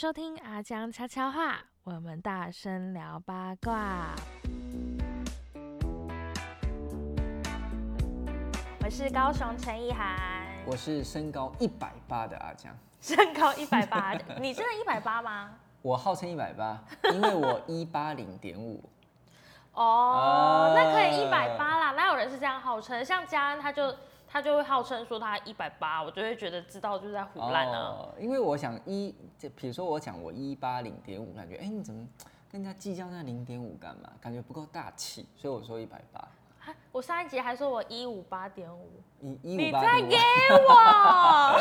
收听阿江悄悄话，我们大声聊八卦。我是高雄陈意涵，我是身高一百八的阿江，身高 一百八，你真的一百八吗？我号称一百八，因为我一八零点五。哦，那可以一百八啦，哪有人是这样号称？像嘉恩他就。他就会号称说他一百八，我就会觉得知道就是在胡乱啊。因为我想一，就比如说我讲我一八零点五，感觉哎你怎么跟人家计较那零点五干嘛？感觉不够大气，所以我说一百八。我上一集还说我一五八点五，你一五八你再给我，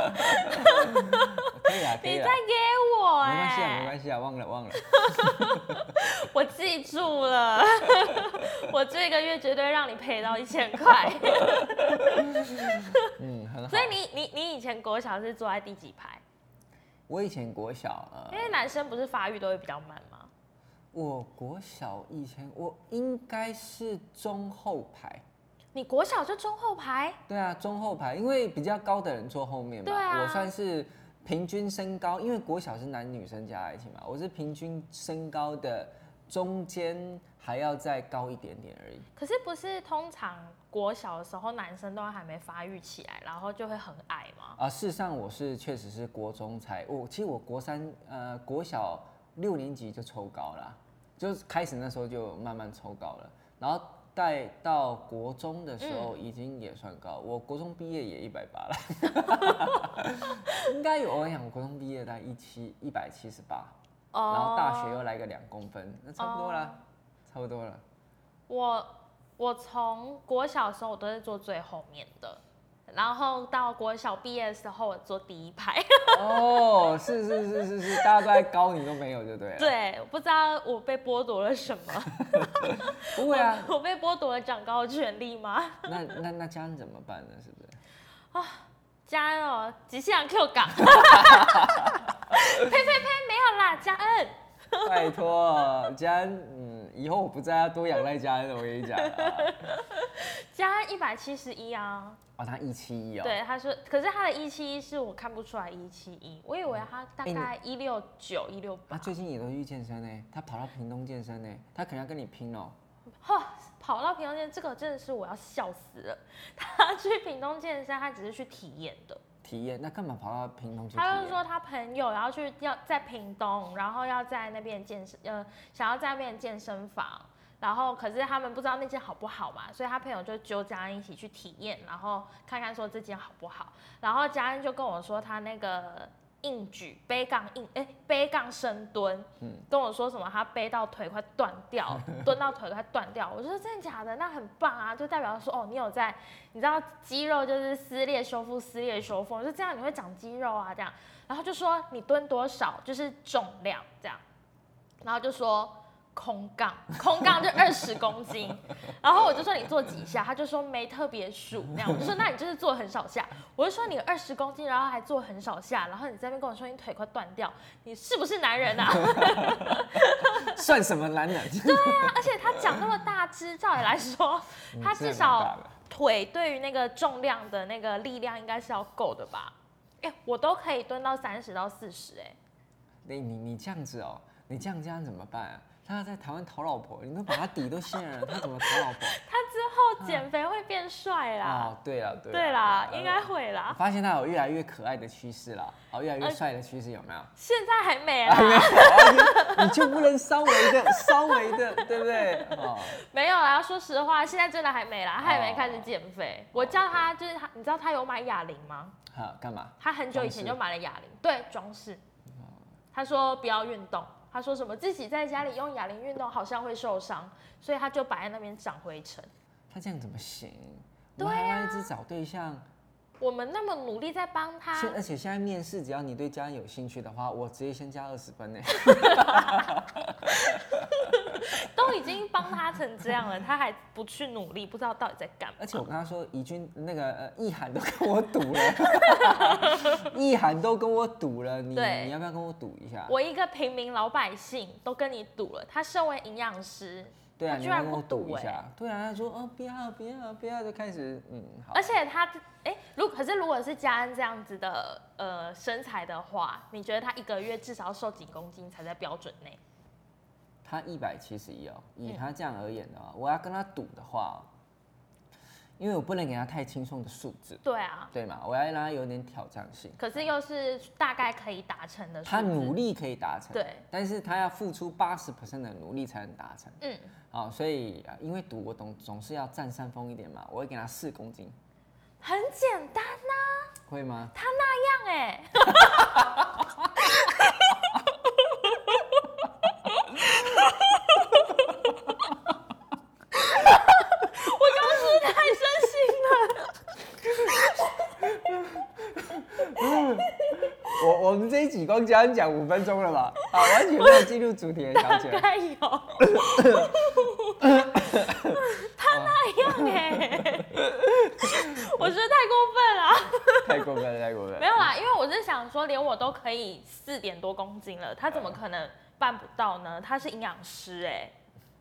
可以啊，你再给我，没关系啊，没关系啊，忘了忘了，我记住了，我这个月绝对让你赔到一千块。嗯，很好。所以你你你以前国小是坐在第几排？我以前国小，因为男生不是发育都会比较慢吗？我国小以前我应该是中后排，你国小就中后排？对啊，中后排，因为比较高的人坐后面嘛。对啊。我算是平均身高，因为国小是男女生加在一起嘛，我是平均身高的中间还要再高一点点而已。可是不是通常国小的时候男生都还没发育起来，然后就会很矮吗？啊，事实上我是确实是国中才，我其实我国三呃国小。六年级就抽高了，就是开始那时候就慢慢抽高了，然后带到国中的时候已经也算高，我国中毕业也一百八了，应该有。我想我国中毕业在一七一百七十八，然后大学又来个两公分，那差不多了，差不多了。我我从国小的时候我都是坐最后面的。然后到国小毕业的时候，我坐第一排。哦，是是是是是，大家都在高，你都没有，就对了对？我，不知道我被剥夺了什么。不会啊，我被剥夺了长高的权利吗？那那那家人怎么办呢？是不是？啊，家人哦，吉祥 Q 港。呸呸呸，没有啦，家恩。拜托，嘉恩，嗯，以后我不在，要多养赖家恩，我跟你讲。嘉恩一百七十一啊。哦，他一七一哦。对，他说，可是他的一七一是我看不出来一七一，我以为他大概一六九、一六八。他最近也都去健身呢，他跑到屏东健身呢，他可能要跟你拼哦。哈，跑到屏东健，这个真的是我要笑死了。他去屏东健身，他只是去体验的。体验？那干嘛跑到屏东去？他就是说他朋友然后去要在屏东，然后要在那边健身，呃，想要在那边健身房。然后，可是他们不知道那间好不好嘛，所以他朋友就揪家恩一起去体验，然后看看说这间好不好。然后家恩就跟我说他那个硬举背杠硬，哎，背杠深蹲，嗯，跟我说什么他背到腿快断掉，蹲到腿快断掉。我说真的假的？那很棒啊，就代表说哦，你有在，你知道肌肉就是撕裂修复，撕裂修复，我说这样你会长肌肉啊，这样。然后就说你蹲多少就是重量这样，然后就说。空杠，空杠就二十公斤，然后我就说你做几下，他就说没特别数那样，我就说那你就是做很少下，我就说你二十公斤，然后还做很少下，然后你在那边跟我说你腿快断掉，你是不是男人啊？算什么男人？对啊，而且他讲那么大只，照理来说，他至少腿对于那个重量的那个力量应该是要够的吧？哎，我都可以蹲到三十到四十，哎，你你你这样子哦，你这样这样怎么办啊？他在台湾讨老婆，你都把他底都掀了，他怎么讨老婆？他之后减肥会变帅啦。哦，对了，对。对啦，应该会啦。发现他有越来越可爱的趋势了，哦，越来越帅的趋势有没有？现在还没啦。你就不能稍微的、稍微的，对不对？哦，没有啦。说实话，现在真的还没啦，他还没开始减肥。我叫他，就是他，你知道他有买哑铃吗？哈，干嘛？他很久以前就买了哑铃，对，装饰。他说不要运动。他说什么自己在家里用哑铃运动好像会受伤，所以他就摆在那边长灰尘。他这样怎么行？对呀，一直找对象。我们那么努力在帮他，而且现在面试，只要你对家人有兴趣的话，我直接先加二十分呢。都已经帮他成这样了，他还不去努力，不知道到底在干嘛。而且我跟他说，怡君那个呃，意涵都跟我赌了，意涵都跟我赌了，你你要不要跟我赌一下？我一个平民老百姓都跟你赌了，他身为营养师，对啊，他居然跟我不赌欸赌一下。对啊，他说哦不要不要不要，就开始嗯好而。且他哎，如可是如果是嘉恩这样子的呃身材的话，你觉得他一个月至少要瘦几公斤才在标准内？他一百七十一哦，以嗯他这样而言的话，我要跟他赌的话，因为我不能给他太轻松的数字，对啊，对嘛？我要让他有点挑战性。可是又是大概可以达成的。他努力可以达成，对，但是他要付出八十的努力才能达成。嗯，好、所以啊因为赌我总总是要占上风一点嘛，我会给他四公斤，很简单呐、会吗？他那样哎、我 刚刚是不是太生气了？我我们这一集光这样讲五分钟了吧？啊，完全没有进入主题的小姐。该有。他那样哎、我觉得太过分了。太过分了，太过分了。没有啦，因为我是想说，连我都可以四点多公斤了，他怎么可能办不到呢？他是营养师哎、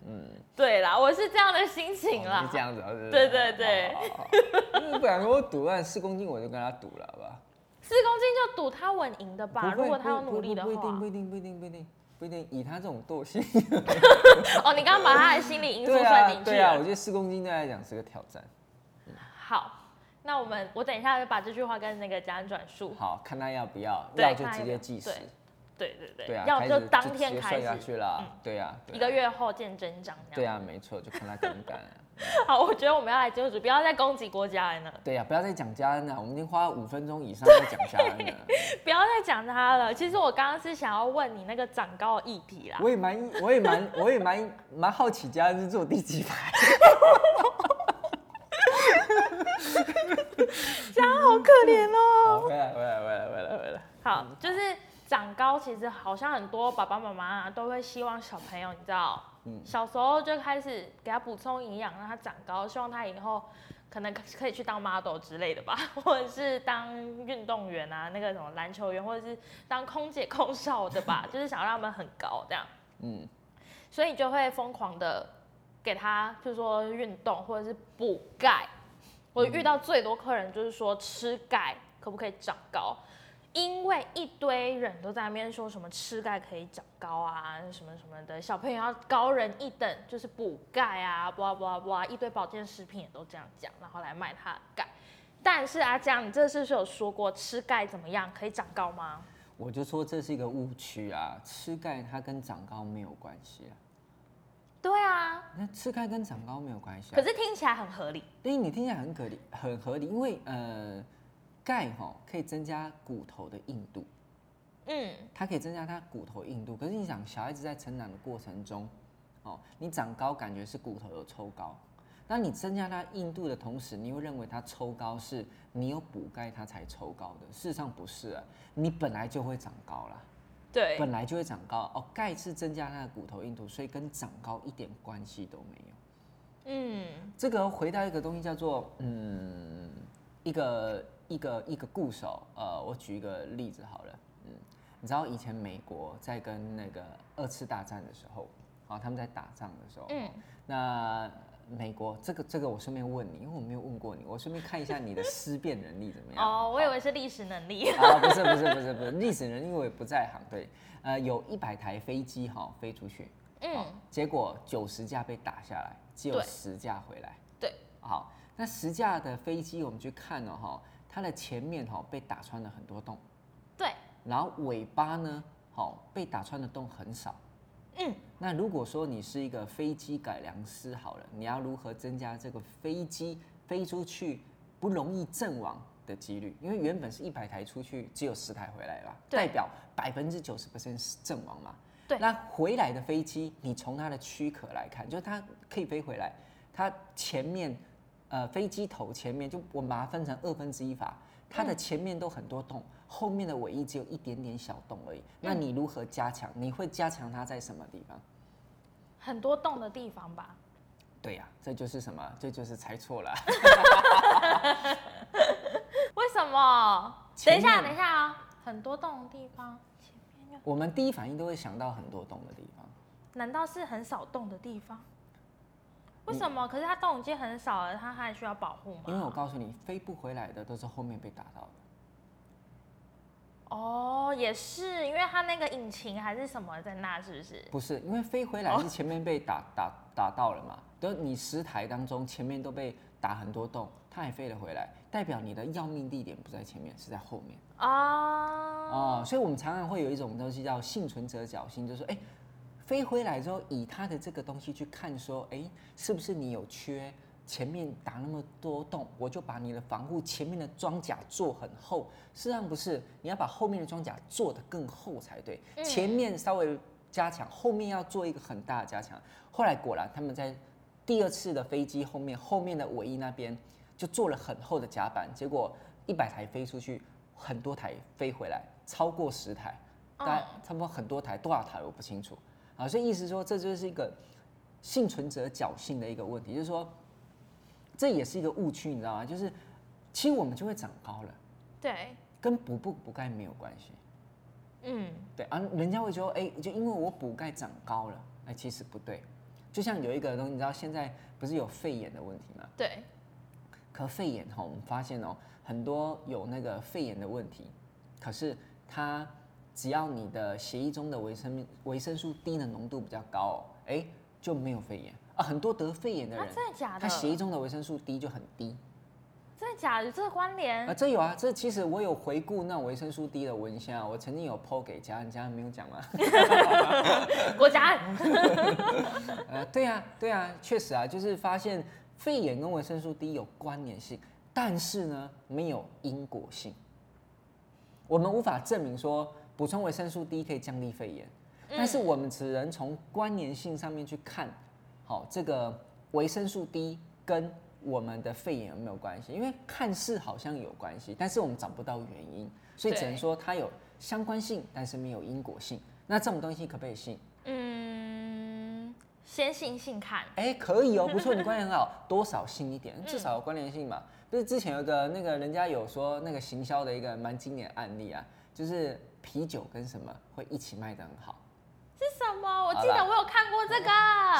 嗯，对啦，我是这样的心情啦。哦是这样子对对对不然我赌完四公斤我就跟他赌了，好吧？四公斤就赌他稳赢的吧？如果他有努力的话不不一定，不，一定，不一定，不一定，不一定。以他这种惰性，哦，你刚刚把他的心理因素 对啊，算进去对啊，我。觉得四公斤对他来讲是个挑战。好，那我们我等一下就把这句话跟那个家人转述。好看他要不要，要就直接计时。对对对对啊，要就当天开始，对啊一个月后见真章。对。啊，没错，就看他敢不敢。好，我觉得我们要来进入主，不要再攻击郭家恩了，对呀、不要再讲家恩了，我们已经花了五分钟以上在讲家恩了。不要再讲他了。其实我刚刚是想要问你那个长高的议题啦。我也蛮，我也蛮，我也蛮蛮好奇家恩是坐第几排。嘉恩好可怜哦。好，回来，回来，回来，回来，回来。好，就是长高，其实好像很多爸爸妈妈啊都会希望小朋友，你知道，嗯小时候就开始给他补充营养，让他长高，希望他以后可能可以去当 model 之类的吧，或者是当运动员啊，那个什么篮球员，或者是当空姐、空少的吧，就是想让他们很高这样，嗯，所以就会疯狂的给他，就是说运动或者是补钙。我遇到最多客人就是说吃钙可不可以长高？因为一堆人都在那边说什么吃钙可以长高啊，什么什么的，小朋友要高人一等，就是补钙啊，blah blah blah，一堆保健食品也都这样讲，然后来卖它的钙。但是阿江，你这次是有说过吃钙怎么样可以长高吗？我就说这是一个误区啊，吃钙它跟长高没有关系啊。对啊，那吃钙跟长高没有关系、啊。可是听起来很合理。对你听起来很合理，很合理，因为呃，钙哈可以增加骨头的硬度，嗯，它可以增加它骨头硬度。可是你想，小孩子在成长的过程中，哦，你长高感觉是骨头有抽高，那你增加它硬度的同时，你又认为它抽高是你有补钙它才抽高的，事实上不是啊，你本来就会长高啦。对，本来就会长高哦，钙是增加它的骨头硬度，所以跟长高一点关系都没有。嗯，这个回到一个东西叫做嗯，一个一个一个固守。呃，我举一个例子好了，嗯，你知道以前美国在跟那个二次大战的时候，啊，他们在打仗的时候，嗯，那美国这个这个我顺便问你，因为我没有问过你，我顺便看一下你的思辨能力怎么样？哦，我以为是历史能力。啊，不是不是不是不是，历史人因为我也不在行，对，呃，有一百台飞机哈、飞出去，嗯，结果九十架被打下来，只有十架回来。对，好，那十架的飞机我们去看了哈，它的前面哈被打穿了很多洞，对，然后尾巴呢，好被打穿的洞很少。嗯，那如果说你是一个飞机改良师好了，你要如何增加这个飞机飞出去不容易阵亡的几率？因为原本是一百台出去，只有十台回来吧，代表百分之九十 percent 是阵亡嘛。对那回来的飞机，你从它的躯壳来看，就是它可以飞回来，它前面呃飞机头前面，就我们把它分成二分之一法，它的前面都很多洞，后面的尾翼只有一点点小洞而已。那你如何加强？你会加强它在什么地方？很多洞的地方吧。对呀、这就是什么？这就是猜错了。为什么？等一下，等一下啊、很多洞的地方，前面，我们第一反应都会想到很多洞的地方。难道是很少洞的地方？为什么？可是它动已经很少了，它还需要保护吗？因为我告诉你，飞不回来的都是后面被打到的。哦，也是，因为它那个引擎还是什么在那，是不是？不是，因为飞回来是前面被打打打到了嘛，都你十台当中前面都被打很多洞，它还飞了回来，代表你的要命地点不在前面，是在后面。哦，哦，所以我们常常会有一种东西叫幸存者侥幸，就是说，哎、飞回来之后，以他的这个东西去看，说，哎、是不是你有缺？前面打那么多洞，我就把你的防护前面的装甲做很厚。事实上不是，你要把后面的装甲做得更厚才对。嗯前面稍微加强，后面要做一个很大的加强。后来果然他们在第二次的飞机后面，后面的尾翼那边就做了很厚的甲板，结果一百台飞出去，很多台飞回来，超过十台，大概嗯差不多很多台，多少台我不清楚啊。所以意思说，这就是一个幸存者侥幸的一个问题，就是说这也是一个误区，你知道吗？就是其实我们就会长高了，对，跟补不补钙没有关系。嗯，对啊，人家会说，哎、就因为我补钙长高了，哎、其实不对。就像有一个东西，你知道现在不是有肺炎的问题吗？对，可肺炎哈，我们发现哦，很多有那个肺炎的问题，可是它只要你的血液中的维生维生素 D 的浓度比较高哦，哎、就没有肺炎啊。很多得肺炎的啊，人，真的假的？他血液中的维生素 D 就很低真的假的？有这个关联啊。？这有啊，这其实我有回顾那种维生素 D 的文献啊，我曾经有 PO 给家人，家人没有讲吗？国家案 呃，对啊，对啊，确实啊，就是发现肺炎跟维生素 D 有关联性，但是呢，没有因果性。我们无法证明说补充维生素 D 可以降低肺炎，但是我们只能从关联性上面去看，好、这个维生素 D 跟我们的肺炎有没有关系？因为看似好像有关系，但是我们找不到原因，所以只能说它有相关性，但是没有因果性。那这种东西可不可以信？嗯，先信信看。哎、可以哦，不错，你观念很好，多少信一点，至少有关联性嘛。不是之前有个那个人家有说那个行销的一个蛮经典的案例啊，就是啤酒跟什么会一起卖的很好，是什么？我记得我有看过这个。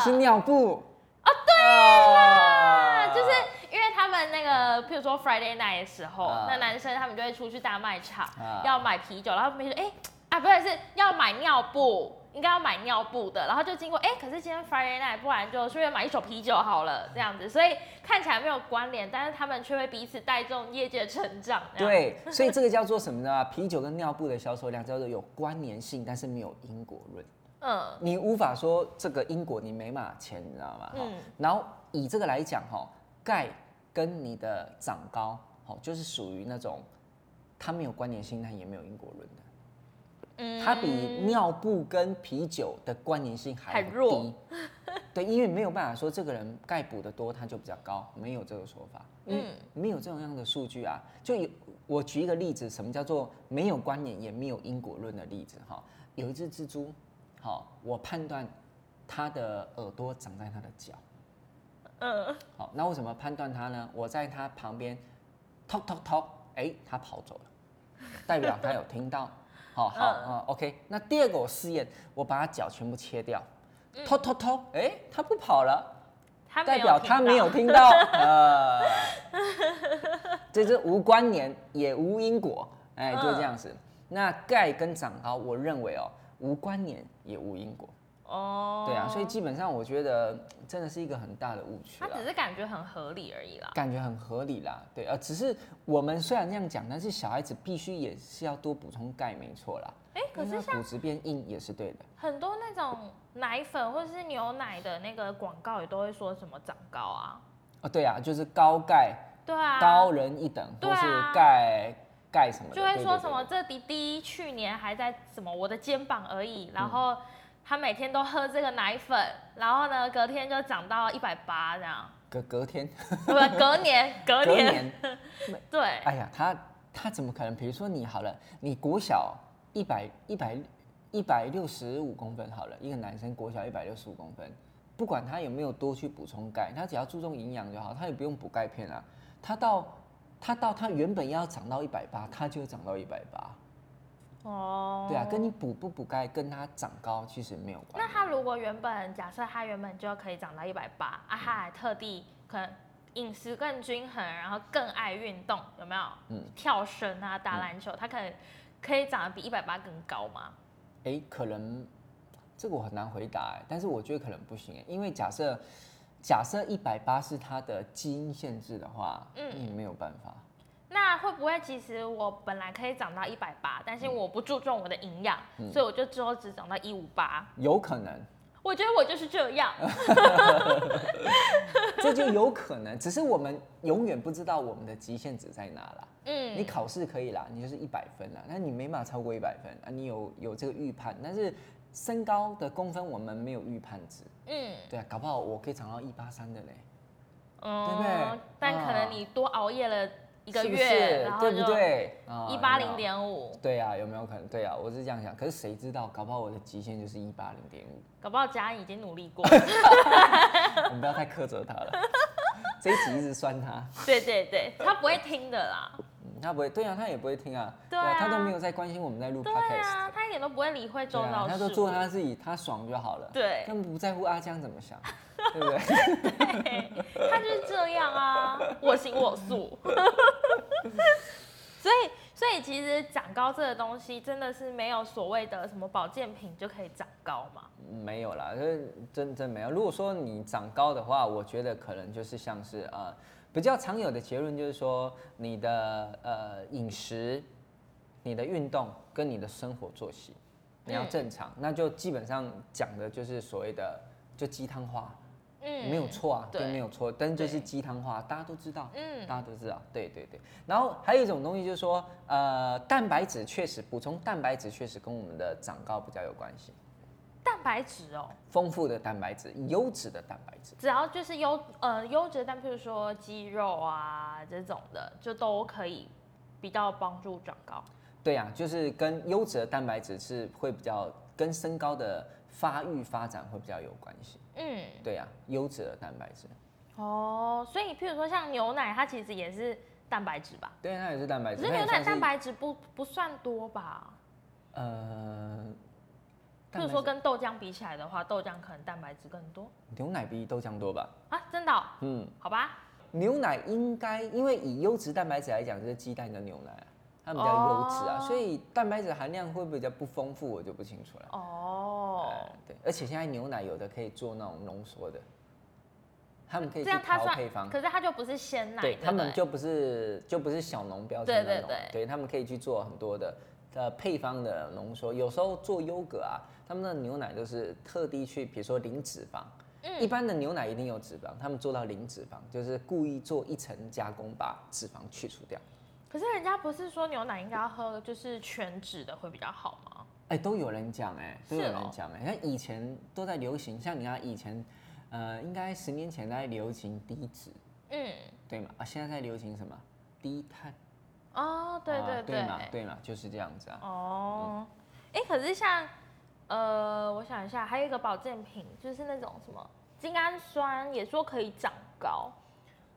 是尿布。哦，对啦。啊，就是因为他们那个，譬如说 Friday night 的时候，啊。那男生他们就会出去大卖场，啊。要买啤酒，然后他们就说，哎、啊，不对，是要买尿布，应该要买尿布的，然后就经过，哎、可是今天 Friday night，不然就顺便买一手啤酒好了，这样子，所以看起来没有关联，但是他们却会彼此带动业界成长。对，所以这个叫做什么呢？啤酒跟尿布的销售量叫做有关联性，但是没有因果论。嗯，你无法说这个因果你没码钱，你知道吗？嗯然后以这个来讲，哈，钙跟你的长高，好，就是属于那种它没有关联性，但也没有因果论的。嗯它比尿布跟啤酒的关联性还很弱低。对，因为没有办法说这个人钙补的多，他就比较高，没有这个说法。嗯，没有这种样的数据啊。就有我举一个例子，什么叫做没有关联也没有因果论的例子？哈，有一只蜘蛛，好，我判断它的耳朵长在它的脚。嗯，好，那为什么判断它呢？我在它旁边，tok tok tok，哎，它跑走了，代表它有听到。好好嗯啊，OK。那第二个我试验，我把它脚全部切掉嗯，tok tok tok，哎，它不跑了，代表它没有听到。呃，这是无关联也无因果，哎，就这样子。那钙跟长高，我认为哦，无关联也无因果。哦，对啊，所以基本上我觉得真的是一个很大的误区他只。是感觉很合理而已啦。感觉很合理啦，对，呃，只是我们虽然这样讲，但是小孩子必须也是要多补充钙，没错啦。哎、可是像它骨质变硬也是对的。很多那种奶粉或者是牛奶的那个广告也都会说什么长高啊，哦，对啊，就是高钙、对啊，高人一等，对啊或是钙钙什么，就会说什么这弟弟去年还在什么我的肩膀而已，嗯然后他每天都喝这个奶粉，然后呢隔天就长到一百八这样，隔隔天，不隔年隔 隔年年，对，哎呀，他他怎么可能？比如说你好了，你国小一百一百一百六十五公分好了，一个男生国小一百六十五公分，不管他有没有多去补充钙，他只要注重营养就好，他也不用补钙片啊。他到他到他原本要长到一百八，他就长到一百八。哦，对啊，跟你补不补钙跟它长高其实没有关系。那他如果原本假设他原本就可以长到一百八啊，他还特地可能饮食更均衡，然后更爱运动，有没有？嗯跳绳啊，打篮球，他可能可以长得比一百八更高吗？哎，可能这个我很难回答哎，但是我觉得可能不行哎，因为假设假设一百八是它的基因限制的话，嗯嗯，没有办法。那会不会其实我本来可以长到一百八，但是我不注重我的营养，嗯。所以我就之后只长到一五八？有可能，我觉得我就是这样。这就有可能，只是我们永远不知道我们的极限值在哪啦。嗯。你嗯，考试可以啦，你就是一百分啦，那你没办法超过一百分啊，你有有这个预判，但是身高的公分我们没有预判值，嗯。对啊，搞不好我可以长到一八三的嘞，嗯，对不对？但可能啊。你多熬夜了一个月，是对不然后就对？啊一八零。点五，对啊，有没有可能？对啊，我是这样想，可是谁知道？搞不好我的极限就是一八零点五，搞不好嘉怡已经努力过。我们不要太苛责他了。这一集一直酸他，对对对，他不会听的啦。嗯他不会，对啊，他也不会听啊，对啊他都没有在关心我们在录对 podcast，啊，他一点都不会理会周遭事物。他都做他自己，他爽就好了，对根本不在乎阿江怎么想，对不对？对，他就是这样啊，我行我素。所以，所以其实长高这个东西真的是没有所谓的什么保健品就可以长高嘛。没有啦，就是真真没有。如果说你长高的话，我觉得可能就是像是呃比较常有的结论就是说你的呃饮食、你的运动跟你的生活作息你要嗯正常，那就基本上讲的就是所谓的就鸡汤话，嗯，没有错啊，对对，没有错，但就是对鸡汤话，大家都知道。嗯大家都知道，对对对。然后还有一种东西就是说，呃，蛋白质确实补充蛋白质确实跟我们的长高比较有关系。蛋白质哦，丰富的蛋白质，优质的蛋白质。只要就是优呃优质的蛋，譬如说鸡肉啊这种的，就都可以比较帮助长高。对呀、就是跟优质的蛋白质是会比较跟身高的发育发展会比较有关系。嗯，对呀、优质的蛋白质，哦，所以譬如说像牛奶，它其实也是蛋白质吧？对，它也是蛋白质。可是牛奶蛋白质不不算多吧？呃，譬如说跟豆浆比起来的话，豆浆可能蛋白质更多。牛奶比豆浆多吧？啊，真的哦、嗯，好吧？牛奶应该因为以优质蛋白质来讲，就是鸡蛋跟牛奶啊，它比较优质啊，哦。所以蛋白质含量会不会比较不丰富，我就不清楚了。哦，呃对，而且现在牛奶有的可以做那种浓缩的，他们可以调配方，可是它就不是鲜奶，对他们就不是就不是小农标对签那种，对。对他们可以去做很多的呃配方的浓缩，有时候做优格啊，他们的牛奶都是特地去，比如说零脂肪。嗯一般的牛奶一定有脂肪，他们做到零脂肪，就是故意做一层加工，把脂肪去除掉。可是人家不是说牛奶应该要喝就是全脂的会比较好吗？哎、都有人讲哎，都有人讲哎，像以前都在流行，像你看以前，呃，应该十年前在流行低脂，嗯，对吗？啊，现在在流行什么？低碳。哦，对啊对对嘛，对嘛，就是这样子啊。哦，哎、可是像呃，我想一下，还有一个保健品，就是那种什么精氨酸，也说可以长高。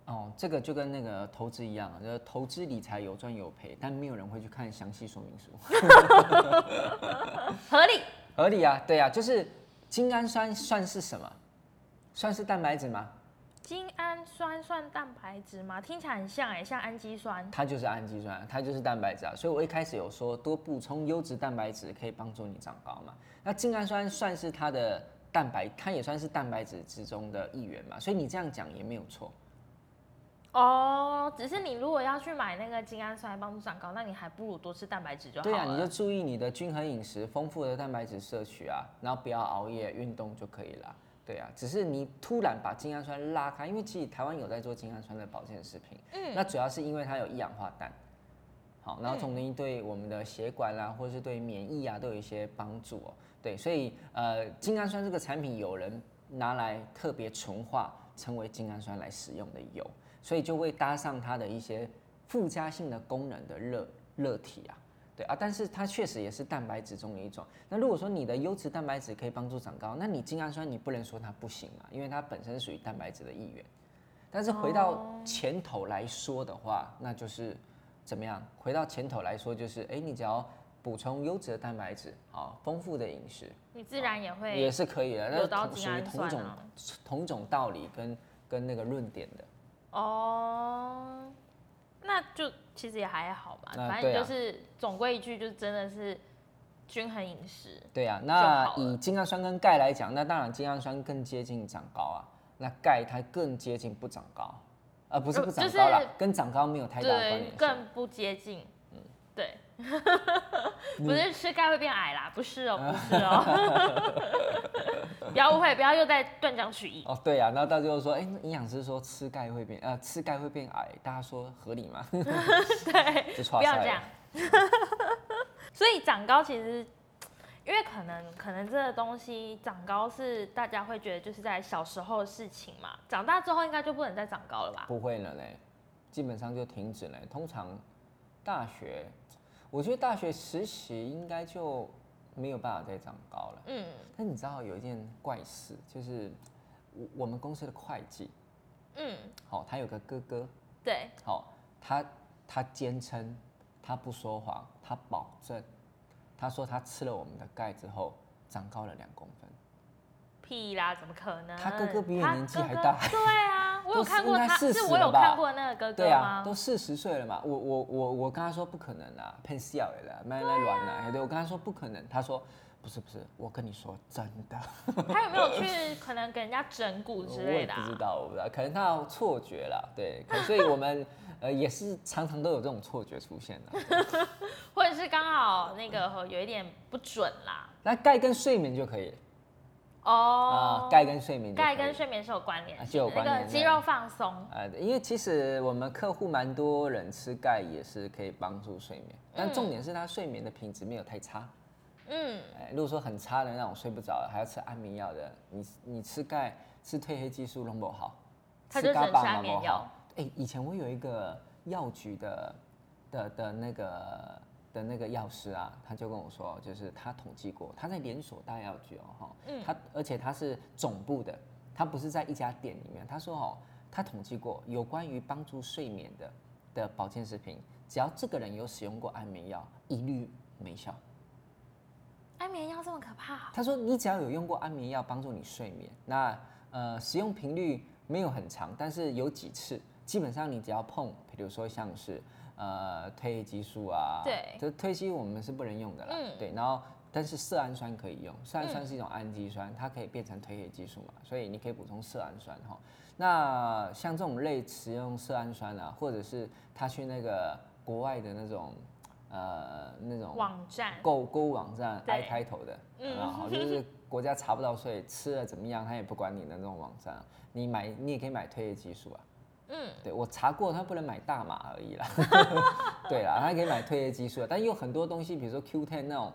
哦，这个就跟那个投资一样，就是投资理财有赚有赔，但没有人会去看详细说明书。合理，合理啊，对啊，就是精氨酸算是什么？算是蛋白质吗？精氨酸算蛋白质吗？听起来很像哎、像氨基酸。它就是氨基酸，它就是蛋白质啊。所以我一开始有说多补充优质蛋白质可以帮助你长高嘛。那精氨酸算是它的蛋白，它也算是蛋白质之中的一员嘛。所以你这样讲也没有错。哦，只是你如果要去买那个精氨酸来帮助长高，那你还不如多吃蛋白质就好了。对啊，你就注意你的均衡饮食，丰富的蛋白质摄取啊，然后不要熬夜，运动就可以了。对啊，只是你突然把精氨酸拉开，因为其实台湾有在做精氨酸的保健食品，嗯那主要是因为它有一氧化氮，好，然后这种东西对我们的血管啦、或者是对免疫啊都有一些帮助哦。对，所以呃，精氨酸这个产品有人拿来特别纯化，成为精氨酸来使用的油，所以就会搭上它的一些附加性的功能的热热体啊。对啊，但是它确实也是蛋白质中的一种。那如果说你的优质蛋白质可以帮助长高，那你精氨酸你不能说它不行嘛，因为它本身属于蛋白质的一员。但是回到前头来说的话，那就是怎么样？回到前头来说，就是哎、你只要补充优质的蛋白质，啊，丰富的饮食你自然也会也是可以的，那同属于同种同种道理跟跟那个论点的。哦，那就其实也还好嘛，啊反正就是总归一句，就是真的是均衡饮食。对啊、那以精氨酸跟钙来讲，那当然精氨酸更接近长高啊，那钙它更接近不长高，呃，不是呃不长就是高啦，跟长高没有太大的关对联，更不接近。嗯对，不是吃钙会变矮啦，不是哦，不是哦，不要误会，不要又在断章取义。哦，对呀、然后到最后说，哎、那营养师说吃钙会变，呃，吃钙会变矮，大家说合理吗？对，不要这了样。所以长高其实，因为可能可能这个东西长高是大家会觉得就是在小时候的事情嘛，长大之后应该就不能再长高了吧？不会了嘞，基本上就停止了。通常大学，我觉得大学实习应该就没有办法再长高了。嗯，但你知道有一件怪事，就是我我们公司的会计，嗯，好、他有个哥哥，对，好、他他坚称他不说谎，他保证，他说他吃了我们的钙之后长高了两公分。屁啦，怎么可能？他哥哥比你年纪还大对啊，我有都看过他，应该40是我有看过那个哥哥对啊？都四十岁了嘛，我我我我跟他说不可能啊，骗笑的啦，卖来软了，对，我跟他说不可能，他说不是不是，我跟你说真的，他有没有去可能给人家整蛊之我类的、啊？也不知道，我不知道，可能他有错觉了，对，可所以我们呃也是常常都有这种错觉出现的。或者是刚好那个有一点不准啦。那钙跟睡眠就可以哦啊，，钙跟睡眠钙跟睡眠是有关联啊性的，就有关联那个肌肉放松。呃，因为其实我们客户蛮多人吃钙也是可以帮助睡眠，但重点是他睡眠的品质没有太差。嗯，哎，如果说很差的那种睡不着，还要吃安眠药的，你你吃钙、吃褪黑激素弄不好，它就吃嘎巴嘛安眠药不好。哎，以前我有一个药局的的的那个的那个药师啊，他就跟我说，就是他统计过，他在连锁大药局哦，哈，嗯他而且他是总部的，他不是在一家店里面。他说哦，他统计过有关于帮助睡眠的的保健食品，只要这个人有使用过安眠药，一律没效。安眠药这么可怕？他说你只要有用过安眠药帮助你睡眠，那呃使用频率没有很长，但是有几次，基本上你只要碰，比如说像是呃褪黑激素啊，对。这褪黑我们是不能用的啦，嗯。对，然后但是色氨酸可以用，色氨酸是一种氨基酸，它可以变成褪黑激素嘛，所以你可以补充色氨酸哈。那像这种类使用色氨酸啊，或者是他去那个国外的那种呃那种网站。购购物网站 I 开头的，嗯。啊，好，就是国家查不到税，吃了怎么样，他也不管你的那种网站。啊，你买你也可以买褪黑激素啊，嗯，对我查过，他不能买大麻而已啦，对啦，他可以买褪黑激素啊，但有很多东西，比如说 Q10 那种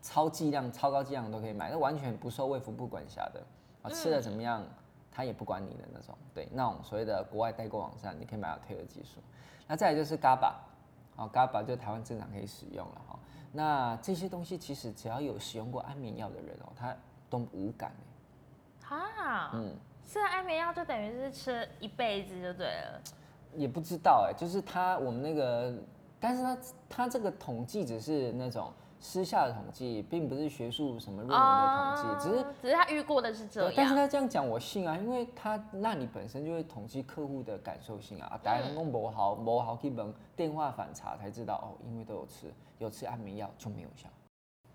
超剂量、超高剂量都可以买，那完全不受卫福部管辖的。啊，吃了怎么样，他也不管你的那种，对，那种所谓的国外代购网站，你可以买到褪黑激素，那再来就是 GABA。哦，GABA 就台湾正常可以使用了哈、那这些东西其实只要有使用过安眠药的人哦，他都无感欸哈，嗯，吃了安眠药就等于是吃一辈子就对了。也不知道哎，就是他我们那个，但是他他这个统计只是那种私下的统计，并不是学术什么论文的统计，只是哦只是他遇过的是这样，但是。他这样讲我信啊，因为他那你本身就会统计客户的感受性啊，大家能够磨好磨好基本电话反查才知道哦，因为都有吃，有吃安眠药就没有效。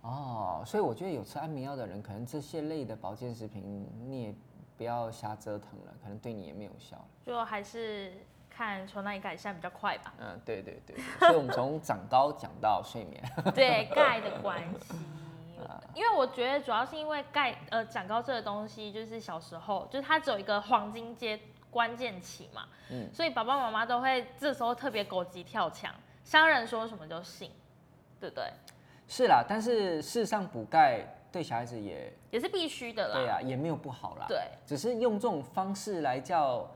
哦，所以我觉得有吃安眠药的人，可能这些类的保健食品你也不要瞎折腾了，可能对你也没有效。就还是看从哪里改善比较快吧。嗯，对对对对所以我们从长高讲到睡眠。对钙的关系，因为我觉得主要是因为钙呃长高这个东西，就是小时候就是它只有一个黄金阶关键期嘛，嗯所以爸爸妈妈都会这时候特别狗急跳墙，商人说什么就信，对不对？是啦，但是事实上补钙对小孩子也也是必须的啦。对啊，也没有不好啦。对，只是用这种方式来叫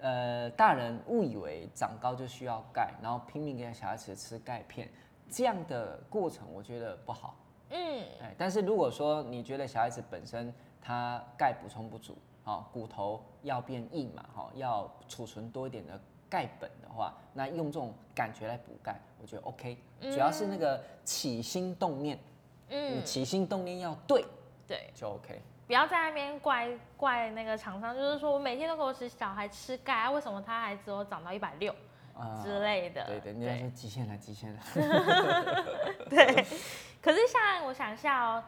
呃大人误以为长高就需要钙，然后拼命给小孩子吃钙片，这样的过程我觉得不好。嗯，哎，但是如果说你觉得小孩子本身他钙补充不足，哦，骨头要变硬嘛，哈、要储存多一点的钙本的话，那用这种感觉来补钙，我觉得 OK。主要是那个起心动念，嗯，起心动念要对，对，就 OK。不要在那边怪怪那个厂商，就是说我每天都给我吃小孩吃钙，啊，为什么他还只有长到一百六之类的？对对，你要说极限了，极限了。对，可是像我想一下哦，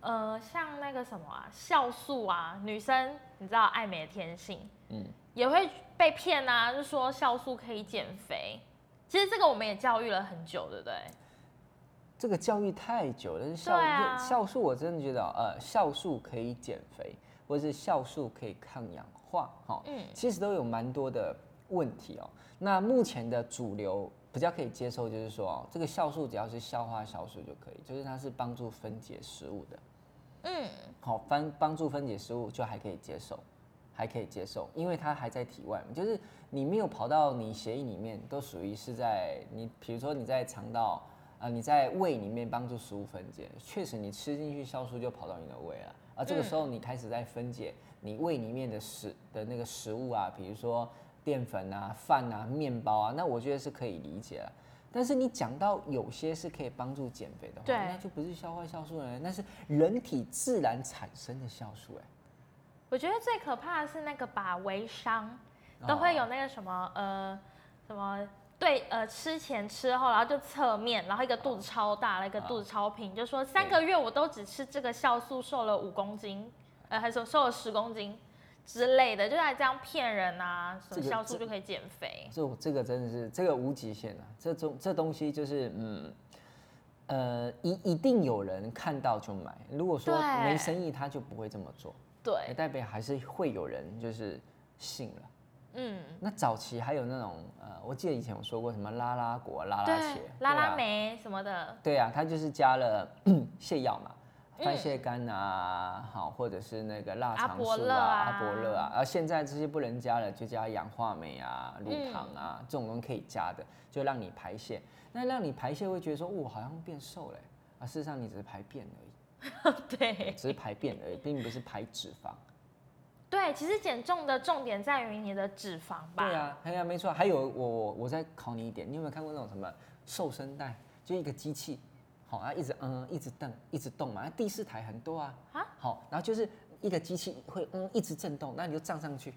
呃，像那个什么啊，酵素啊，女生你知道爱美的天性，嗯，也会被骗啊，就说酵素可以减肥。其实这个我们也教育了很久，对不对？这个教育太久了，酵酵素我真的觉得，呃，酵素可以减肥，或者是酵素可以抗氧化，哈，嗯，其实都有蛮多的问题哦。那目前的主流比较可以接受，就是说，哦，这个酵素只要是消化酵素就可以，就是它是帮助分解食物的，嗯，好，帮帮助分解食物就还可以接受，还可以接受，因为它还在体外，就是你没有跑到你血液里面，都属于是在你，比如说你在肠道。啊，你在胃里面帮助食物分解，确实你吃进去酵素就跑到你的胃了，而这个时候你开始在分解你胃里面的食的那个食物啊，比如说淀粉啊、饭啊、面包啊，那我觉得是可以理解了。但是你讲到有些是可以帮助减肥的话，那就不是消化酵素了，那是人体自然产生的酵素哎。我觉得最可怕的是那个把微商都会有那个什么呃什么。对，呃，吃前吃后，然后就侧面，然后一个肚子超大，一个肚子超平，就说三个月我都只吃这个酵素，瘦了五公斤，呃，还说瘦了十公斤之类的，就来这样骗人啊，什么酵素就可以减肥？这这个真的是这个无极限啊，这种这东西就是嗯，呃，一一定有人看到就买，如果说没生意，他就不会这么做，对，代表还是会有人就是信了。嗯，那早期还有那种呃，我记得以前有说过什么拉拉果、拉拉茄、拉拉梅什么的。对啊，它就是加了 泻药嘛，番泻干啊，好，或者是那个腊肠素啊、阿伯乐啊，而现在这些不能加了，就加氧化镁啊、乳糖啊，这种东西可以加的，就让你排泄。那让你排泄会觉得说，哦，好像变瘦了，啊，事实上你只是排便而已。对，只是排便而已，并不是排脂肪。对，其实减重的重点在于你的脂肪吧。对啊，哎呀，没错。还有我我我再考你一点，你有没有看过那种什么瘦身带？就一个机器，好啊，一直嗯，一直动，一直动嘛。那第四台很多啊。啊。好，然后就是一个机器会嗯一直震动，那你就站上去。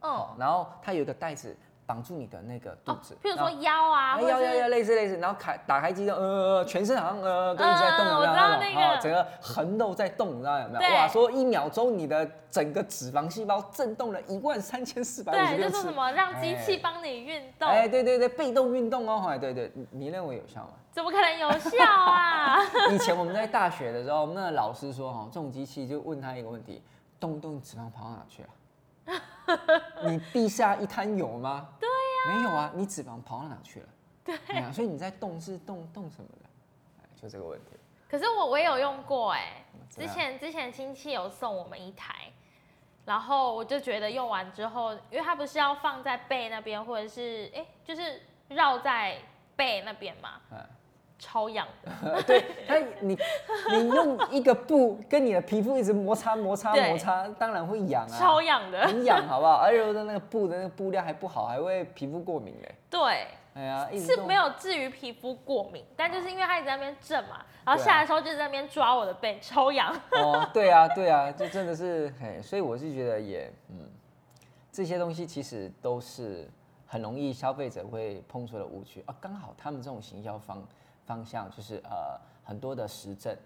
哦。然后它有一个袋子。绑住你的那个肚子，譬如说腰啊，腰腰腰类似类似，然后开打开机，呃，全身好像呃都一直在动，有没有？啊，整个横肉在动，你知道有没有？哇，说一秒钟你的整个脂肪细胞震动了一万三千四百五十六次。对，就是什么让机器帮你运动？哎，对对对，被动运动哦，哎，对对，你认为有效吗？怎么可能有效啊？以前我们在大学的时候，我们那老师说哈，这种机器就问他一个问题：动不动脂肪跑到哪去了？你地下一滩油吗？对呀，没有啊，你脂肪跑到哪去了？对啊，所以你在动是动动什么的？就这个问题。可是我我也有用过哎，之前之前亲戚有送我们一台，然后我就觉得用完之后，因为它不是要放在背那边，或者是哎，就是绕在背那边嘛。超痒的，对它，你你用一个布跟你的皮肤一直摩擦摩擦摩擦，当然会痒啊，超痒的，很痒，好不好？而且的那个布的那个布料还不好，还会皮肤过敏嘞。对，哎呀，是没有至于皮肤过敏，但就是因为他一直在那边震嘛，然后下来的时候就在那边抓我的背，超痒。哦，对啊，对啊，就真的是，嘿，所以我是觉得也，嗯，这些东西其实都是很容易消费者会碰出的误区啊，刚好他们这种行销方。方向就是呃很多的实证，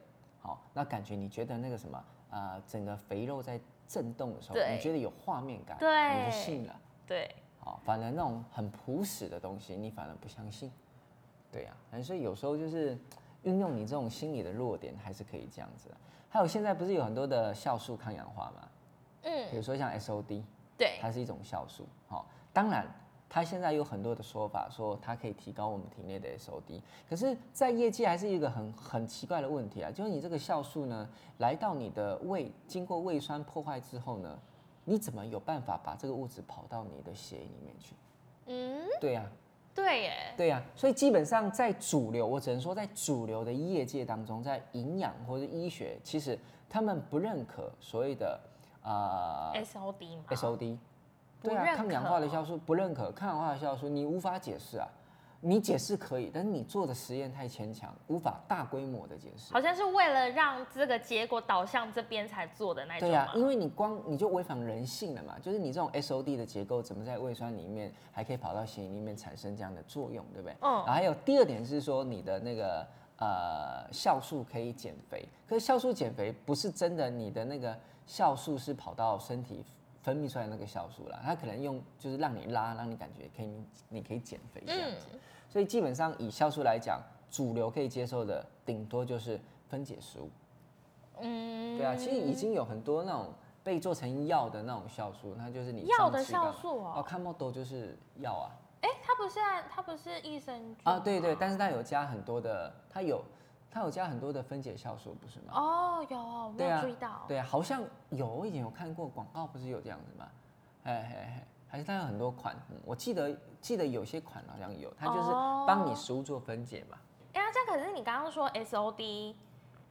好，那感觉你觉得那个什么呃整个肥肉在震动的时候，你觉得有画面感，对，你就信了，对，好，反而那种很朴实的东西，你反而不相信，对呀，所以有时候就是运用你这种心理的弱点，还是可以这样子。还有现在不是有很多的酵素抗氧化吗？嗯，比如说像 SOD，对，它是一种酵素，好，当然。它现在有很多的说法，说它可以提高我们体内的 SOD，可是，在业界还是一个很很奇怪的问题啊，就是你这个酵素呢，来到你的胃，经过胃酸破坏之后呢，你怎么有办法把这个物质跑到你的血液里面去？嗯，对呀，对耶，对呀，所以基本上在主流，我只能说在主流的业界当中，在营养或者医学，其实他们不认可所谓的呃 SOD 吗？SOD。对啊，抗氧化的酵素不认可，抗氧化的酵素你无法解释啊。你解释可以，但是你做的实验太牵强，无法大规模的解释。好像是为了让这个结果导向这边才做的那种对啊、因为你光你就违反人性了嘛，就是你这种 SOD 的结构怎么在胃酸里面还可以跑到血液里面产生这样的作用，对不对？嗯然后还有第二点是说你的那个呃酵素可以减肥，可是酵素减肥不是真的你的那个酵素是跑到身体分泌出来那个酵素啦，它可能用就是让你拉，让你感觉可以你你可以减肥这样子。所以基本上以酵素来讲，主流可以接受的顶多就是分解食物。嗯，对啊，其实已经有很多那种被做成药的那种酵素，那就是你药的酵素哦？哦，看莫多就是药啊。哎，它不是它不是益生菌啊，对对，但是它有加很多的，它有它有加很多的分解酵素，不是吗？哦，有我没有注意到，对啊，好像有，我以前有看过广告，不是有这样子吗？哎还是它有很多款，嗯，我记得记得有些款好像有，它就是帮你哦食物做分解嘛。哎呀，这样可是你刚刚说 S O D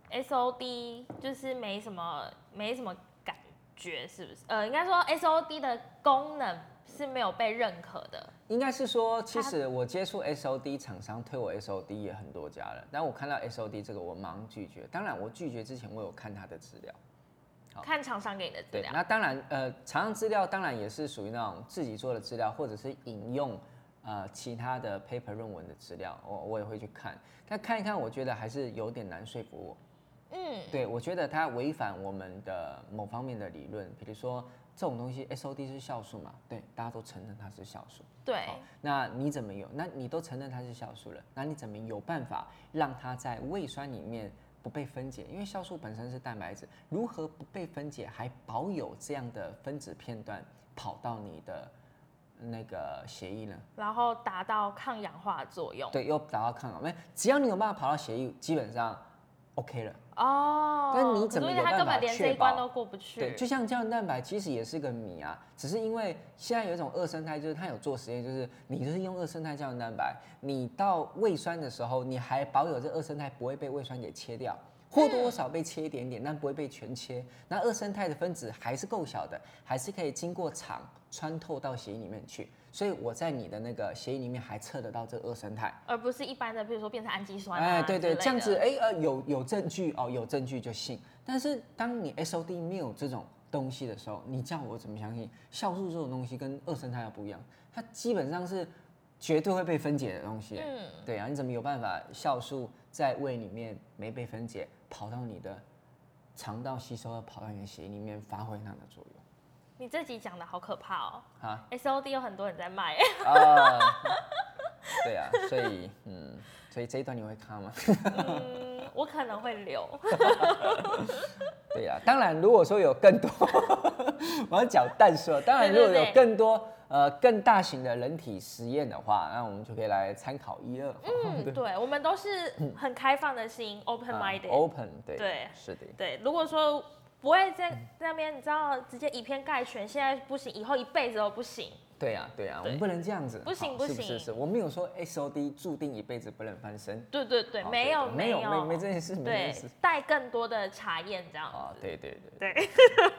S O D 就是没什么没什么感觉，是不是？呃，应该说 S O D 的功能是没有被认可的。应该是说，其实我接触 SOD 厂商推我 SOD 也很多家了，但我看到 SOD 这个我忙拒绝。当然，我拒绝之前我有看他的资料。好看厂商给你的资，料，那当然，呃，厂商资料当然也是属于那种自己做的资料，或者是引用呃其他的 paper 论文的资料，我我也会去看。但看一看，我觉得还是有点难说服我。嗯，对，我觉得它违反我们的某方面的理论，比如说这种东西，SOD 是酵素嘛，对，大家都承认它是酵素。对，好，那你怎么有？那你都承认它是酵素了，那你怎么有办法让它在胃酸里面不被分解？因为酵素本身是蛋白质，如何不被分解，还保有这样的分子片段跑到你的那个血液呢？然后达到抗氧化的作用。对，又达到抗氧，没，只要你有办法跑到血液，基本上 OK 了。哦，但你怎么有办法确保一关都过不去。对，就像胶原蛋白其实也是个谜啊，只是因为现在有一种二生态，就是它有做实验，就是你就是用二生态胶原蛋白，你到胃酸的时候，你还保有这二生态不会被胃酸给切掉。或多或少被切一点点，但不会被全切。那二生态的分子还是够小的，还是可以经过肠穿透到血液里面去。所以我在你的那个协议里面还测得到这二生态。而不是一般的，比如说变成氨基酸、啊。哎，对对，这样子，哎呃，有有证据哦，有证据就信。但是当你 SOD 没有这种东西的时候，你叫我怎么相信？酵素这种东西跟二生态又不一样，它基本上是绝对会被分解的东西。嗯，对啊，你怎么有办法酵素在胃里面没被分解，跑到你的肠道吸收，跑到你的血液里面发挥它的作用？你这集讲的好可怕哦。啊 S O D 有很多人在卖，啊，对啊，所以嗯，所以这一段你会看吗？嗯，我可能会留。对啊、当然，如果说有更多，我要讲淡说，当然如果有更多呃更大型的人体实验的话，那我们就可以来参考一二。嗯，对，我们都是很开放的心，open 啊 minded。open 对对是的，对，如果说不会在在那边，你知道直接以偏概全，现在不行，以后一辈子都不行。对呀、对呀、我对们不能这样子，不行不行。是不是？是，我没有说 SOD 注定一辈子不能翻身，对对对，好没有对没有有。没没这件事，没这事，带更多的查验这样啊，子。对对对，对，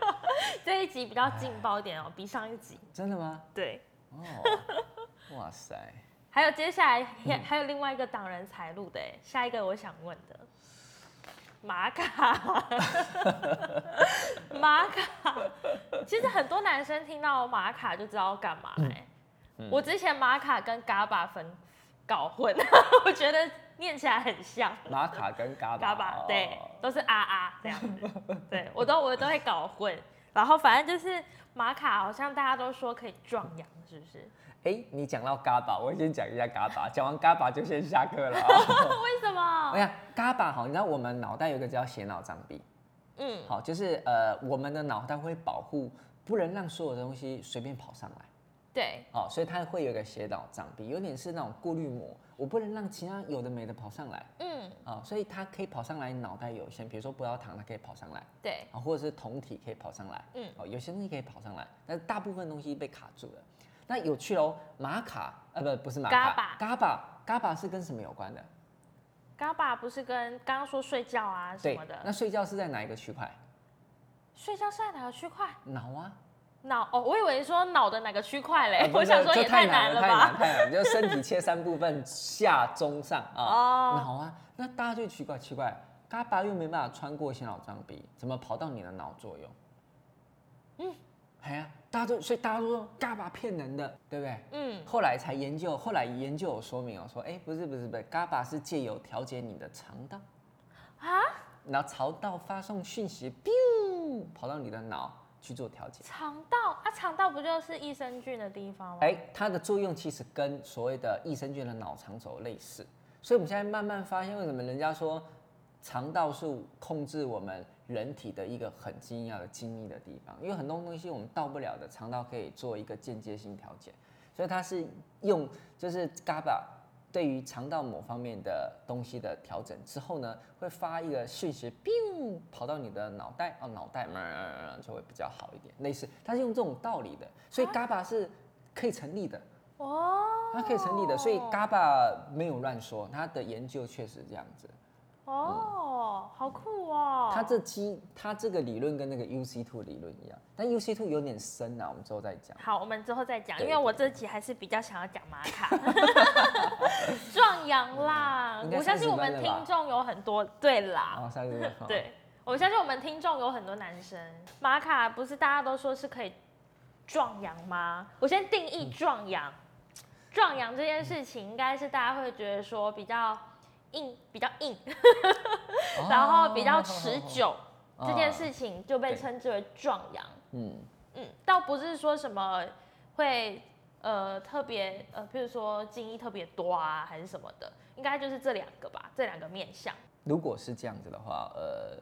这一集比较劲爆一点哦，比上一集。真的吗？对，哦，哇塞，还有接下来还还有另外一个挡人财路的哎，下一个我想问的，玛卡，玛卡，其实很多男生听到玛卡就知道干嘛哎、嗯我之前玛卡跟嘎巴分搞混，我觉得念起来很像。玛卡跟嘎巴，嘎巴对哦，都是啊啊这样子，对我都我都会搞混。然后反正就是玛卡，好像大家都说可以壮阳，是不是？哎，你讲到嘎巴，我先讲一下嘎巴，讲完嘎巴就先下课了啊。为什么？哎呀，嘎巴好，你知道我们脑袋有一个叫血脑障壁，嗯，好，就是呃，我们的脑袋会保护，不能让所有的东西随便跑上来，对，哦，所以它会有一个斜脑障壁，有点是那种过滤膜，我不能让其他有的没的跑上来，嗯，啊、所以它可以跑上来，脑袋有限，比如说葡萄糖它可以跑上来，对，啊，或者是酮体可以跑上来，嗯哦，有些东西可以跑上来，但是大部分东西被卡住了。那有趣喽，玛卡，呃，不，不是玛卡，嘎巴嘎巴，嘎巴是跟什么有关的？嘎巴不是跟刚刚说睡觉啊什对么，的，那睡觉是在哪一个区块？睡觉是在哪个区块？脑啊，脑哦，我以为说脑的哪个区块嘞，啊我想说这也太难太了吧难。太难，就身体切三部分，下中上啊。哦，脑啊，那大家就奇怪奇怪，嘎巴又没办法穿过心脑障壁，怎么跑到你的脑作用？嗯，哎呀，大家都所以大家都说嘎巴骗人的，对不对？嗯，后来才研究，后来研究有说明哦，说哎、不是不是不是，嘎巴是借由调节你的肠道啊，然后肠道发送讯息，biu 跑到你的脑去做调节。肠道啊，肠道不就是益生菌的地方吗？哎、它的作用其实跟所谓的益生菌的脑肠轴类似，所以我们现在慢慢发现，为什么人家说肠道是控制我们人体的一个很精要的精密的地方，因为很多东西我们到不了的，肠道可以做一个间接性调节，所以它是用就是 GABA 对于肠道某方面的东西的调整之后呢，会发一个讯息，biu 跑到你的脑袋，哦，脑袋嗯就会比较好一点，类似，它是用这种道理的，所以 GABA 是可以成立的。哦，它可以成立的，所以 GABA 没有乱说，它的研究确实这样子。哦，好酷哦。它这基，它这个理论跟那个 UC two 理论一样，但 UC two 有点深啊，我们之后再讲。好，我们之后再讲，因为我这期还是比较想要讲玛卡 壮阳啦。我相信我30分们听众有很多，对啦，哦，三。对，我相信我们听众有很多男生，玛卡不是大家都说是可以壮阳吗？我先定义壮阳，壮阳这件事情应该是大家会觉得说比较硬，比较硬，哦 然后比较持久，哦这件事情就被对称之为壮阳。嗯，嗯，倒不是说什么会呃特别呃，譬如说精液特别多啊，还是什么的，应该就是这两个吧，这两个面相。如果是这样子的话，呃，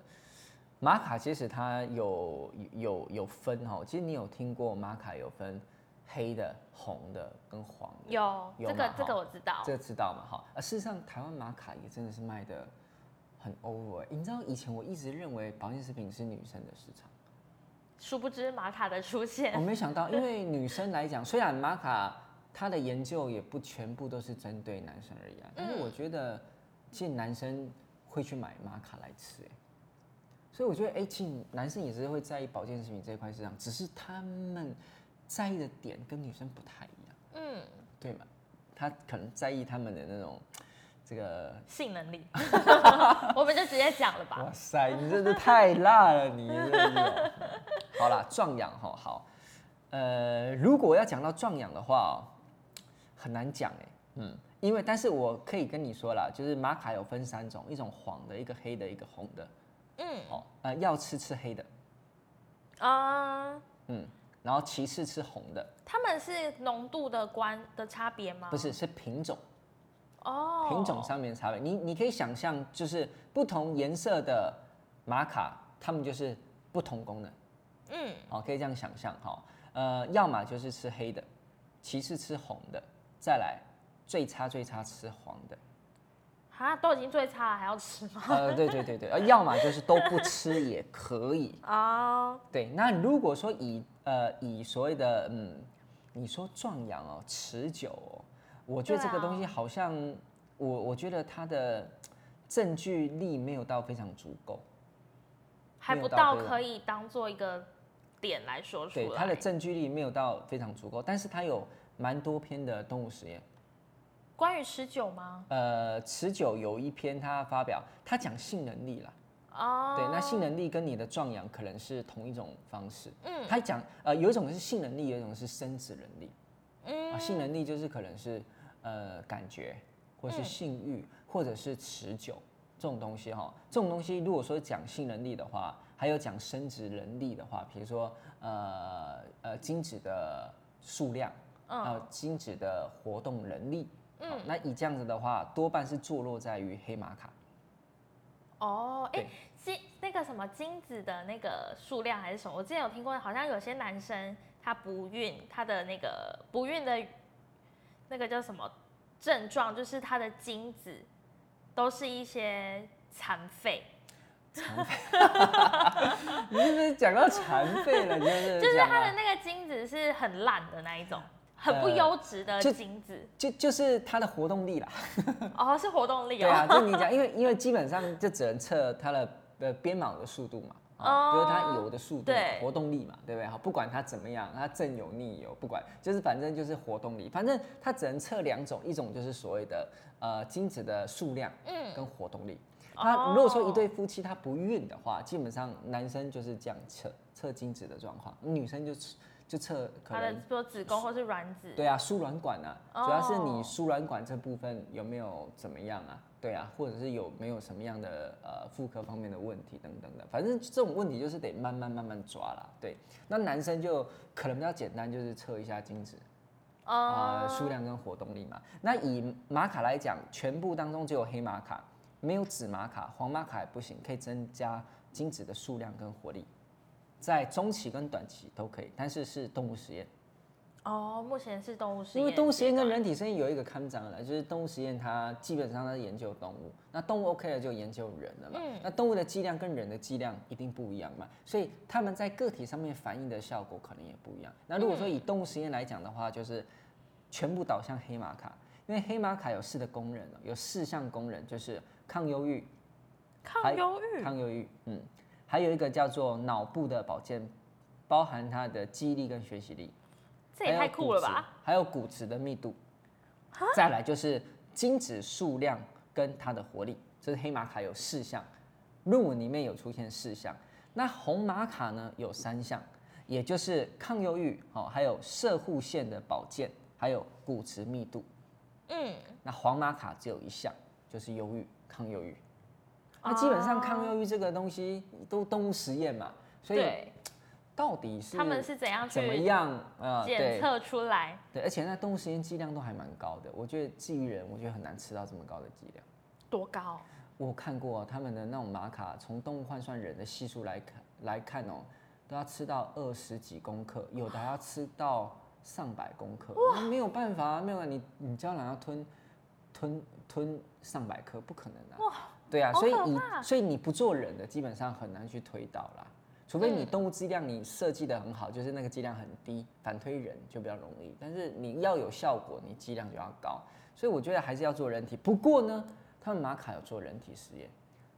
玛卡其实它有有有分哈，其实你有听过玛卡有分黑的、红的跟黄的，有有嘛这个这个我知道，这个知道嘛哈？啊，事实上台湾玛卡也真的是卖的很 over，欸。你知道以前我一直认为保健食品是女生的市场。殊不知玛卡的出现。我现，没想到，因为 女生来讲，虽然玛卡它的研究也不全部都是针对男生而已啊，但是我觉得其实男生会去买玛卡来吃、欸，所以我觉得哎、其实男生也是会在意保健食品这一块市场，只是他们在意的点跟女生不太一样，嗯，对吗？他可能在意他们的那种这个性能力，我们就直接讲了吧。哇塞，你真的太辣了，你真的。好啦，壮阳哈好，呃，如果要讲到壮阳的话、哦，很难讲哎，嗯，因为但是我可以跟你说啦，就是玛卡有分三种，一种黄的，一个黑的，一个红的，嗯。哦，呃，要吃吃黑的，啊、嗯，然后其次吃红的，他们是浓度的关的差别吗？不是是品种，哦，品种上面的差别，你你可以想象，就是不同颜色的玛卡，它们就是不同功能。嗯，好，可以这样想象哈。呃，要么就是吃黑的，其次吃红的，再来最差最差吃黄的。啊，都已经最差了，还要吃吗？呃，对对对对，呃，要么就是都不吃也可以。啊，对，那如果说以呃以所谓的嗯，你说壮阳哦，持久哦，我觉得这个东西好像我我觉得它的证据力没有到非常足够。还不到可以当做一个点来说出来。对它的证据力没有到非常足够，但是它有蛮多篇的动物实验。关于持久吗？呃，持久有一篇他发表，他讲性能力啦。哦，对，那性能力跟你的壮阳可能是同一种方式。嗯他讲呃，有一种是性能力，有一种是生殖能力。嗯啊，性能力就是可能是呃感觉，或是嗯性欲，或者是持久这种东西哈。这种东西如果说讲性能力的话，还有讲生殖能力的话，比如说呃呃精子的数量，嗯呃精子的活动能力。嗯那以这样子的话，多半是坐落在于黑玛卡。哦，哎那个什么精子的那个数量还是什么？我之前有听过，好像有些男生他不孕，他的那个不孕的那个叫什么症状，就是他的精子都是一些残废，你是不是讲到残废了？就是就是他的那个精子是很烂的那一种，很不呃优质的精子。就就是他的活动力啦。哦，是活动力哦。对啊，就你讲，因为 因为基本上就只能测他的呃编码的速度嘛。啊，就是它游的速度活动力嘛，对不对？好，不管它怎么样，它正游、逆游，不管，就是反正就是活动力，反正它只能测两种，一种就是所谓的呃精子的数量，嗯跟活动力。他如果说一哦对夫妻他不孕的话，基本上男生就是这样测测精子的状况，女生就就测可能说子宫或是卵子。对啊输卵管啊，主要是你哦输卵管这部分有没有怎么样啊？对啊，或者是有没有什么样的呃妇科方面的问题等等的，反正这种问题就是得慢慢慢慢抓啦。对，那男生就可能比较简单，就是测一下精子。啊、哦数量跟活动力嘛。那以玛卡来讲，全部当中只有黑玛卡，没有紫玛卡，黄玛卡也不行，可以增加精子的数量跟活力，在中期跟短期都可以，但是是动物实验，哦，目前是动物实验，因为动物实验跟人体实验有一个看涨了，就是动物实验它基本上它是研究动物，那动物 OK 了就研究人了嘛。嗯那动物的剂量跟人的剂量一定不一样嘛，所以他们在个体上面反应的效果可能也不一样。那如果说以动物实验来讲的话，就是全部导向黑玛卡，因为黑玛卡有四的功能哦，有四项功能，就是抗忧郁、抗忧郁，抗忧郁，嗯，还有一个叫做脑部的保健，包含它的记忆力跟学习力。这也太酷了吧！还有骨质！的密度，再来就是精子数量跟它的活力，这是黑玛卡有四项，论文里面有出现四项。那红玛卡呢有三项，也就是抗忧郁，哦，还有射护腺的保健，还有骨质密度。嗯，那黄玛卡只有一项，就是忧郁，抗忧郁。那基本上抗忧郁这个东西都动物实验嘛，所以对，到底是他们是怎样怎么样？呃，检。测出来？对，而且那动物实验剂量都还蛮高的，我觉得至于人，我觉得很难吃到这么高的剂量。多高？我看过、他们的那种玛卡，从动物换算人的系数来看来看哦、都要吃到二十几公克，有的还要吃到上百公克。那没有办法啊，没有你你胶囊要吞吞吞上百克，不可能啊。对啊，所以你所以你不做人的，基本上很难去推导啦。除非你嗯动物剂量你设计的很好，就是那个剂量很低，反推人就比较容易。但是你要有效果，你剂量就要高。所以我觉得还是要做人体。不过呢，他们玛卡有做人体实验，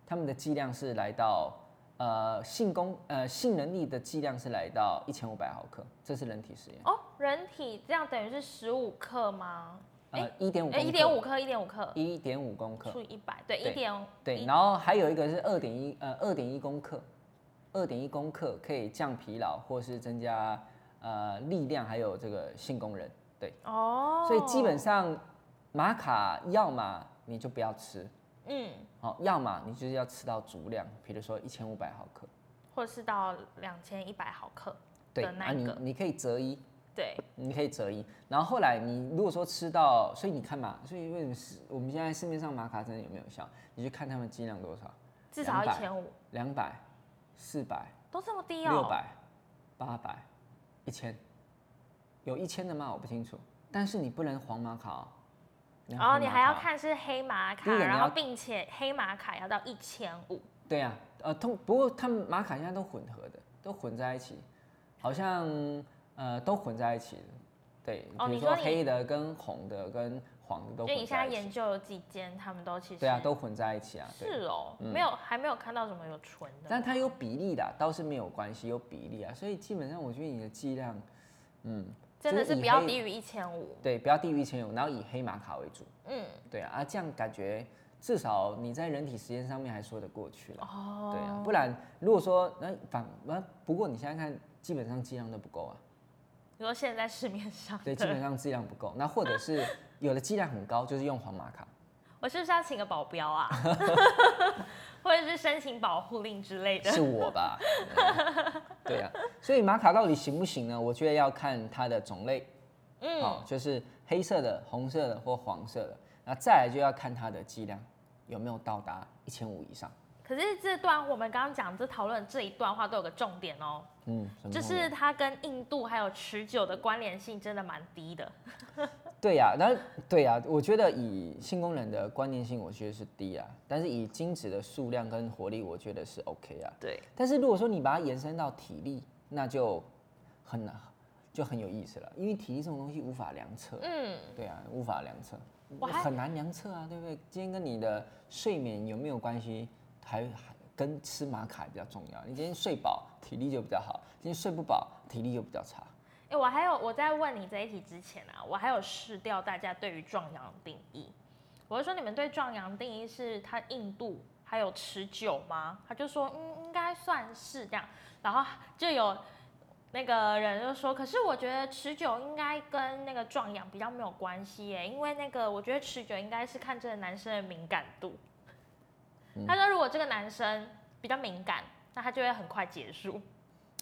他们的剂量是来到呃性功呃性能力的剂量是来到一千五百毫克，这是人体实验。哦，人体这样等于是十五克吗？呃，一点五哎，一点五克，一点五克一点五公克。除以一百，对，对一点对，然后还有一个是二点一呃二点一公克，二点一公克可以降疲劳或是增加呃力量，还有这个性功能。对，哦，所以基本上玛卡要么你就不要吃，嗯，好、要么你就是要吃到足量，比如说一千五百毫克。或者是到两千一百毫克对，那个，你你可以择一，对，你可以择一，然后后来你如果说吃到，所以你看嘛，所以为什么是我们现在市面上玛卡真的有没有效？你去看他们剂量多少，至少一千五，两百、四百、都这么低哦，六百、八百、一千，有一千的吗？我不清楚。但是你不能黄马卡哦。要然后你还要看是黑马卡，然后并且黑马卡要到一千五，对呀、呃，通不过他们马卡现在都混合的，都混在一起，好像呃都混在一起的。对，比如说黑的跟红的跟黄的都就你现在混在一起。研究有几间，他们都其实对啊，都混在一起啊。是哦，没有还没有看到什么有纯的，但它有比例的啊，倒是没有关系，有比例啊，所以基本上我觉得你的剂量，嗯，真的是不要低于一千五，对，不要低于一千五，然后以黑玛卡为主，嗯，对啊，啊这样感觉至少你在人体实验上面还说得过去了，哦，对啊，不然如果说那反那不过你现在看基本上剂量都不够啊，你说现在市面上对，基本上剂量不够，那或者是有的剂量很高，就是用黄玛卡，我是不是要请个保镖啊？或者是申请保护令之类的？是我吧？对啊，所以玛卡到底行不行呢？我觉得要看它的种类。嗯，好、就是黑色的、红色的或黄色的。那再来就要看它的剂量有没有到达一千五以上。可是这段我们刚刚讲这讨论这一段话都有个重点哦，嗯，就是它跟印度还有持久的关联性真的蛮低的。对呀、然后对呀、我觉得以性功能的关联性，我觉得是低啊，但是以精子的数量跟活力，我觉得是 OK 啊。对，但是如果说你把它延伸到体力，那就很难，就很有意思了，因为体力这种东西无法量测。嗯，对啊，无法量测，很难量测啊，对不对？今天跟你的睡眠有没有关系？还还跟吃玛卡比较重要。你今天睡饱，体力就比较好；今天睡不饱，体力就比较差。哎、我还有我在问你这一题之前啊，我还有试掉大家对于壮阳的定义。我就说你们对壮阳定义是它硬度还有持久吗？他就说嗯应该算是这样，然后就有那个人就说，可是我觉得持久应该跟那个壮阳比较没有关系耶，因为那个我觉得持久应该是看这个男生的敏感度。他说如果这个男生比较敏感，那他就会很快结束。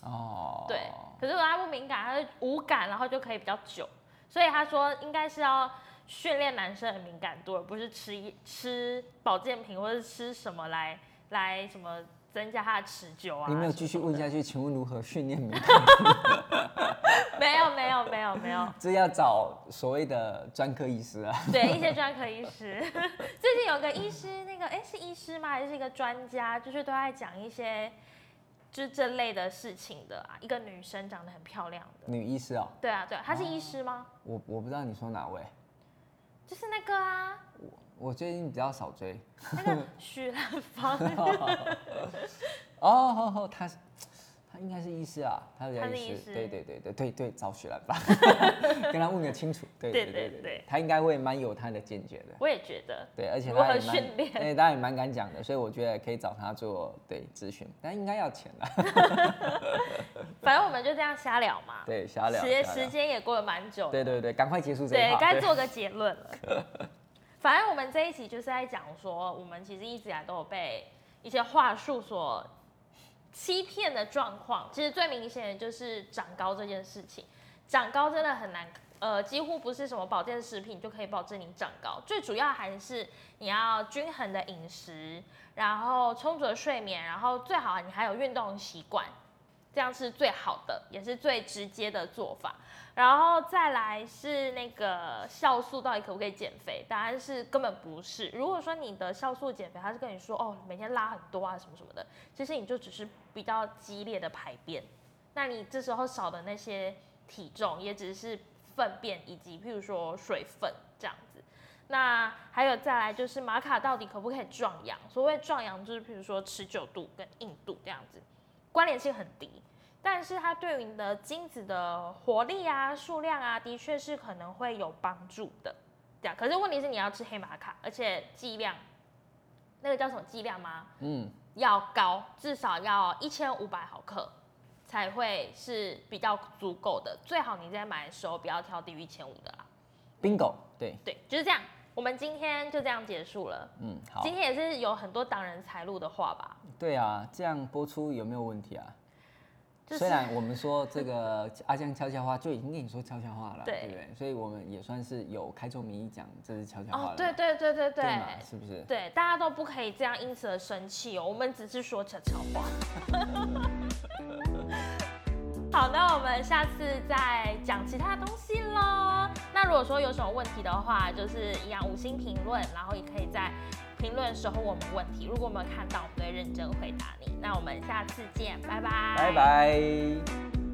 哦，对，可是如果他不敏感，他是无感，然后就可以比较久。所以他说应该是要训练男生的敏感度，而不是吃一吃保健品或者吃什么来来什么增加他的持久啊。你没有继续问下去？请问如何训练敏感？的？没有没有没有没有，这要找所谓的专科医师啊。对一些专科医师，最近有个医师，那个哎是医师吗？还是一个专家？就是都在讲一些就是这类的事情的啊。一个女生长得很漂亮的，女医师哦，对啊对啊，她是医师吗？我我不知道你说哪位，就是那个啊，我最近比较少追。那个许兰芳，哦，好好，他是他应该是医师啊，他是医师，对对对对对对，找许兰吧，跟他问个清楚，对对对对他应该会蛮有他的见解的，我也觉得。对，而且他也蛮训练对，他也蛮敢讲的，所以我觉得可以找他做对咨询，但应该要钱的 反正我们就这样瞎聊嘛。对，瞎聊，时时间也过了蛮久的。对对对，赶快结束这一对，趴，对该做个结论了。反正我们这一集就是在讲说，我们其实一直以来都有被一些话术所欺骗的状况。其实最明显的就是长高这件事情，长高真的很难，呃，几乎不是什么保健食品就可以保证你长高。最主要还是你要均衡的饮食，然后充足的睡眠，然后最好你还有运动习惯。这样是最好的，也是最直接的做法。然后再来是那个酵素到底可不可以减肥？答案是根本不是。如果说你的酵素减肥，他是跟你说哦每天拉很多啊什么什么的，其实你就只是比较激烈的排便，那你这时候少的那些体重也只是粪便以及譬如说水分这样子。那还有再来就是玛卡到底可不可以壮阳？所谓壮阳就是譬如说持久度跟硬度这样子，关联性很低。但是它对于你的精子的活力啊、数量啊，的确是可能会有帮助的。这样，可是问题是你要吃黑玛卡，而且剂量，那个叫什么剂量吗？嗯，要高，至少要一千五百毫克才会是比较足够的。最好你在买的时候不要挑低于一千五的啦。bingo，对，对，就是这样。我们今天就这样结束了。嗯，好今，天也是有很多挡人财路的话吧？对啊，这样播出有没有问题啊？就是虽然我们说这个阿江悄悄话就已经跟你说悄悄话了，对对不对？所以我们也算是有开宗明义讲这是悄悄话了嘛，，哦对对对对对，对，是不是？对，大家都不可以这样因此而生气哦，我们只是说悄悄话。好，那我们下次再讲其他东西喽。那如果说有什么问题的话，就是一样五星评论，然后也可以在评论时候问我们问题。如果我们看到，我们会认真回答你。那我们下次见，拜拜，拜拜。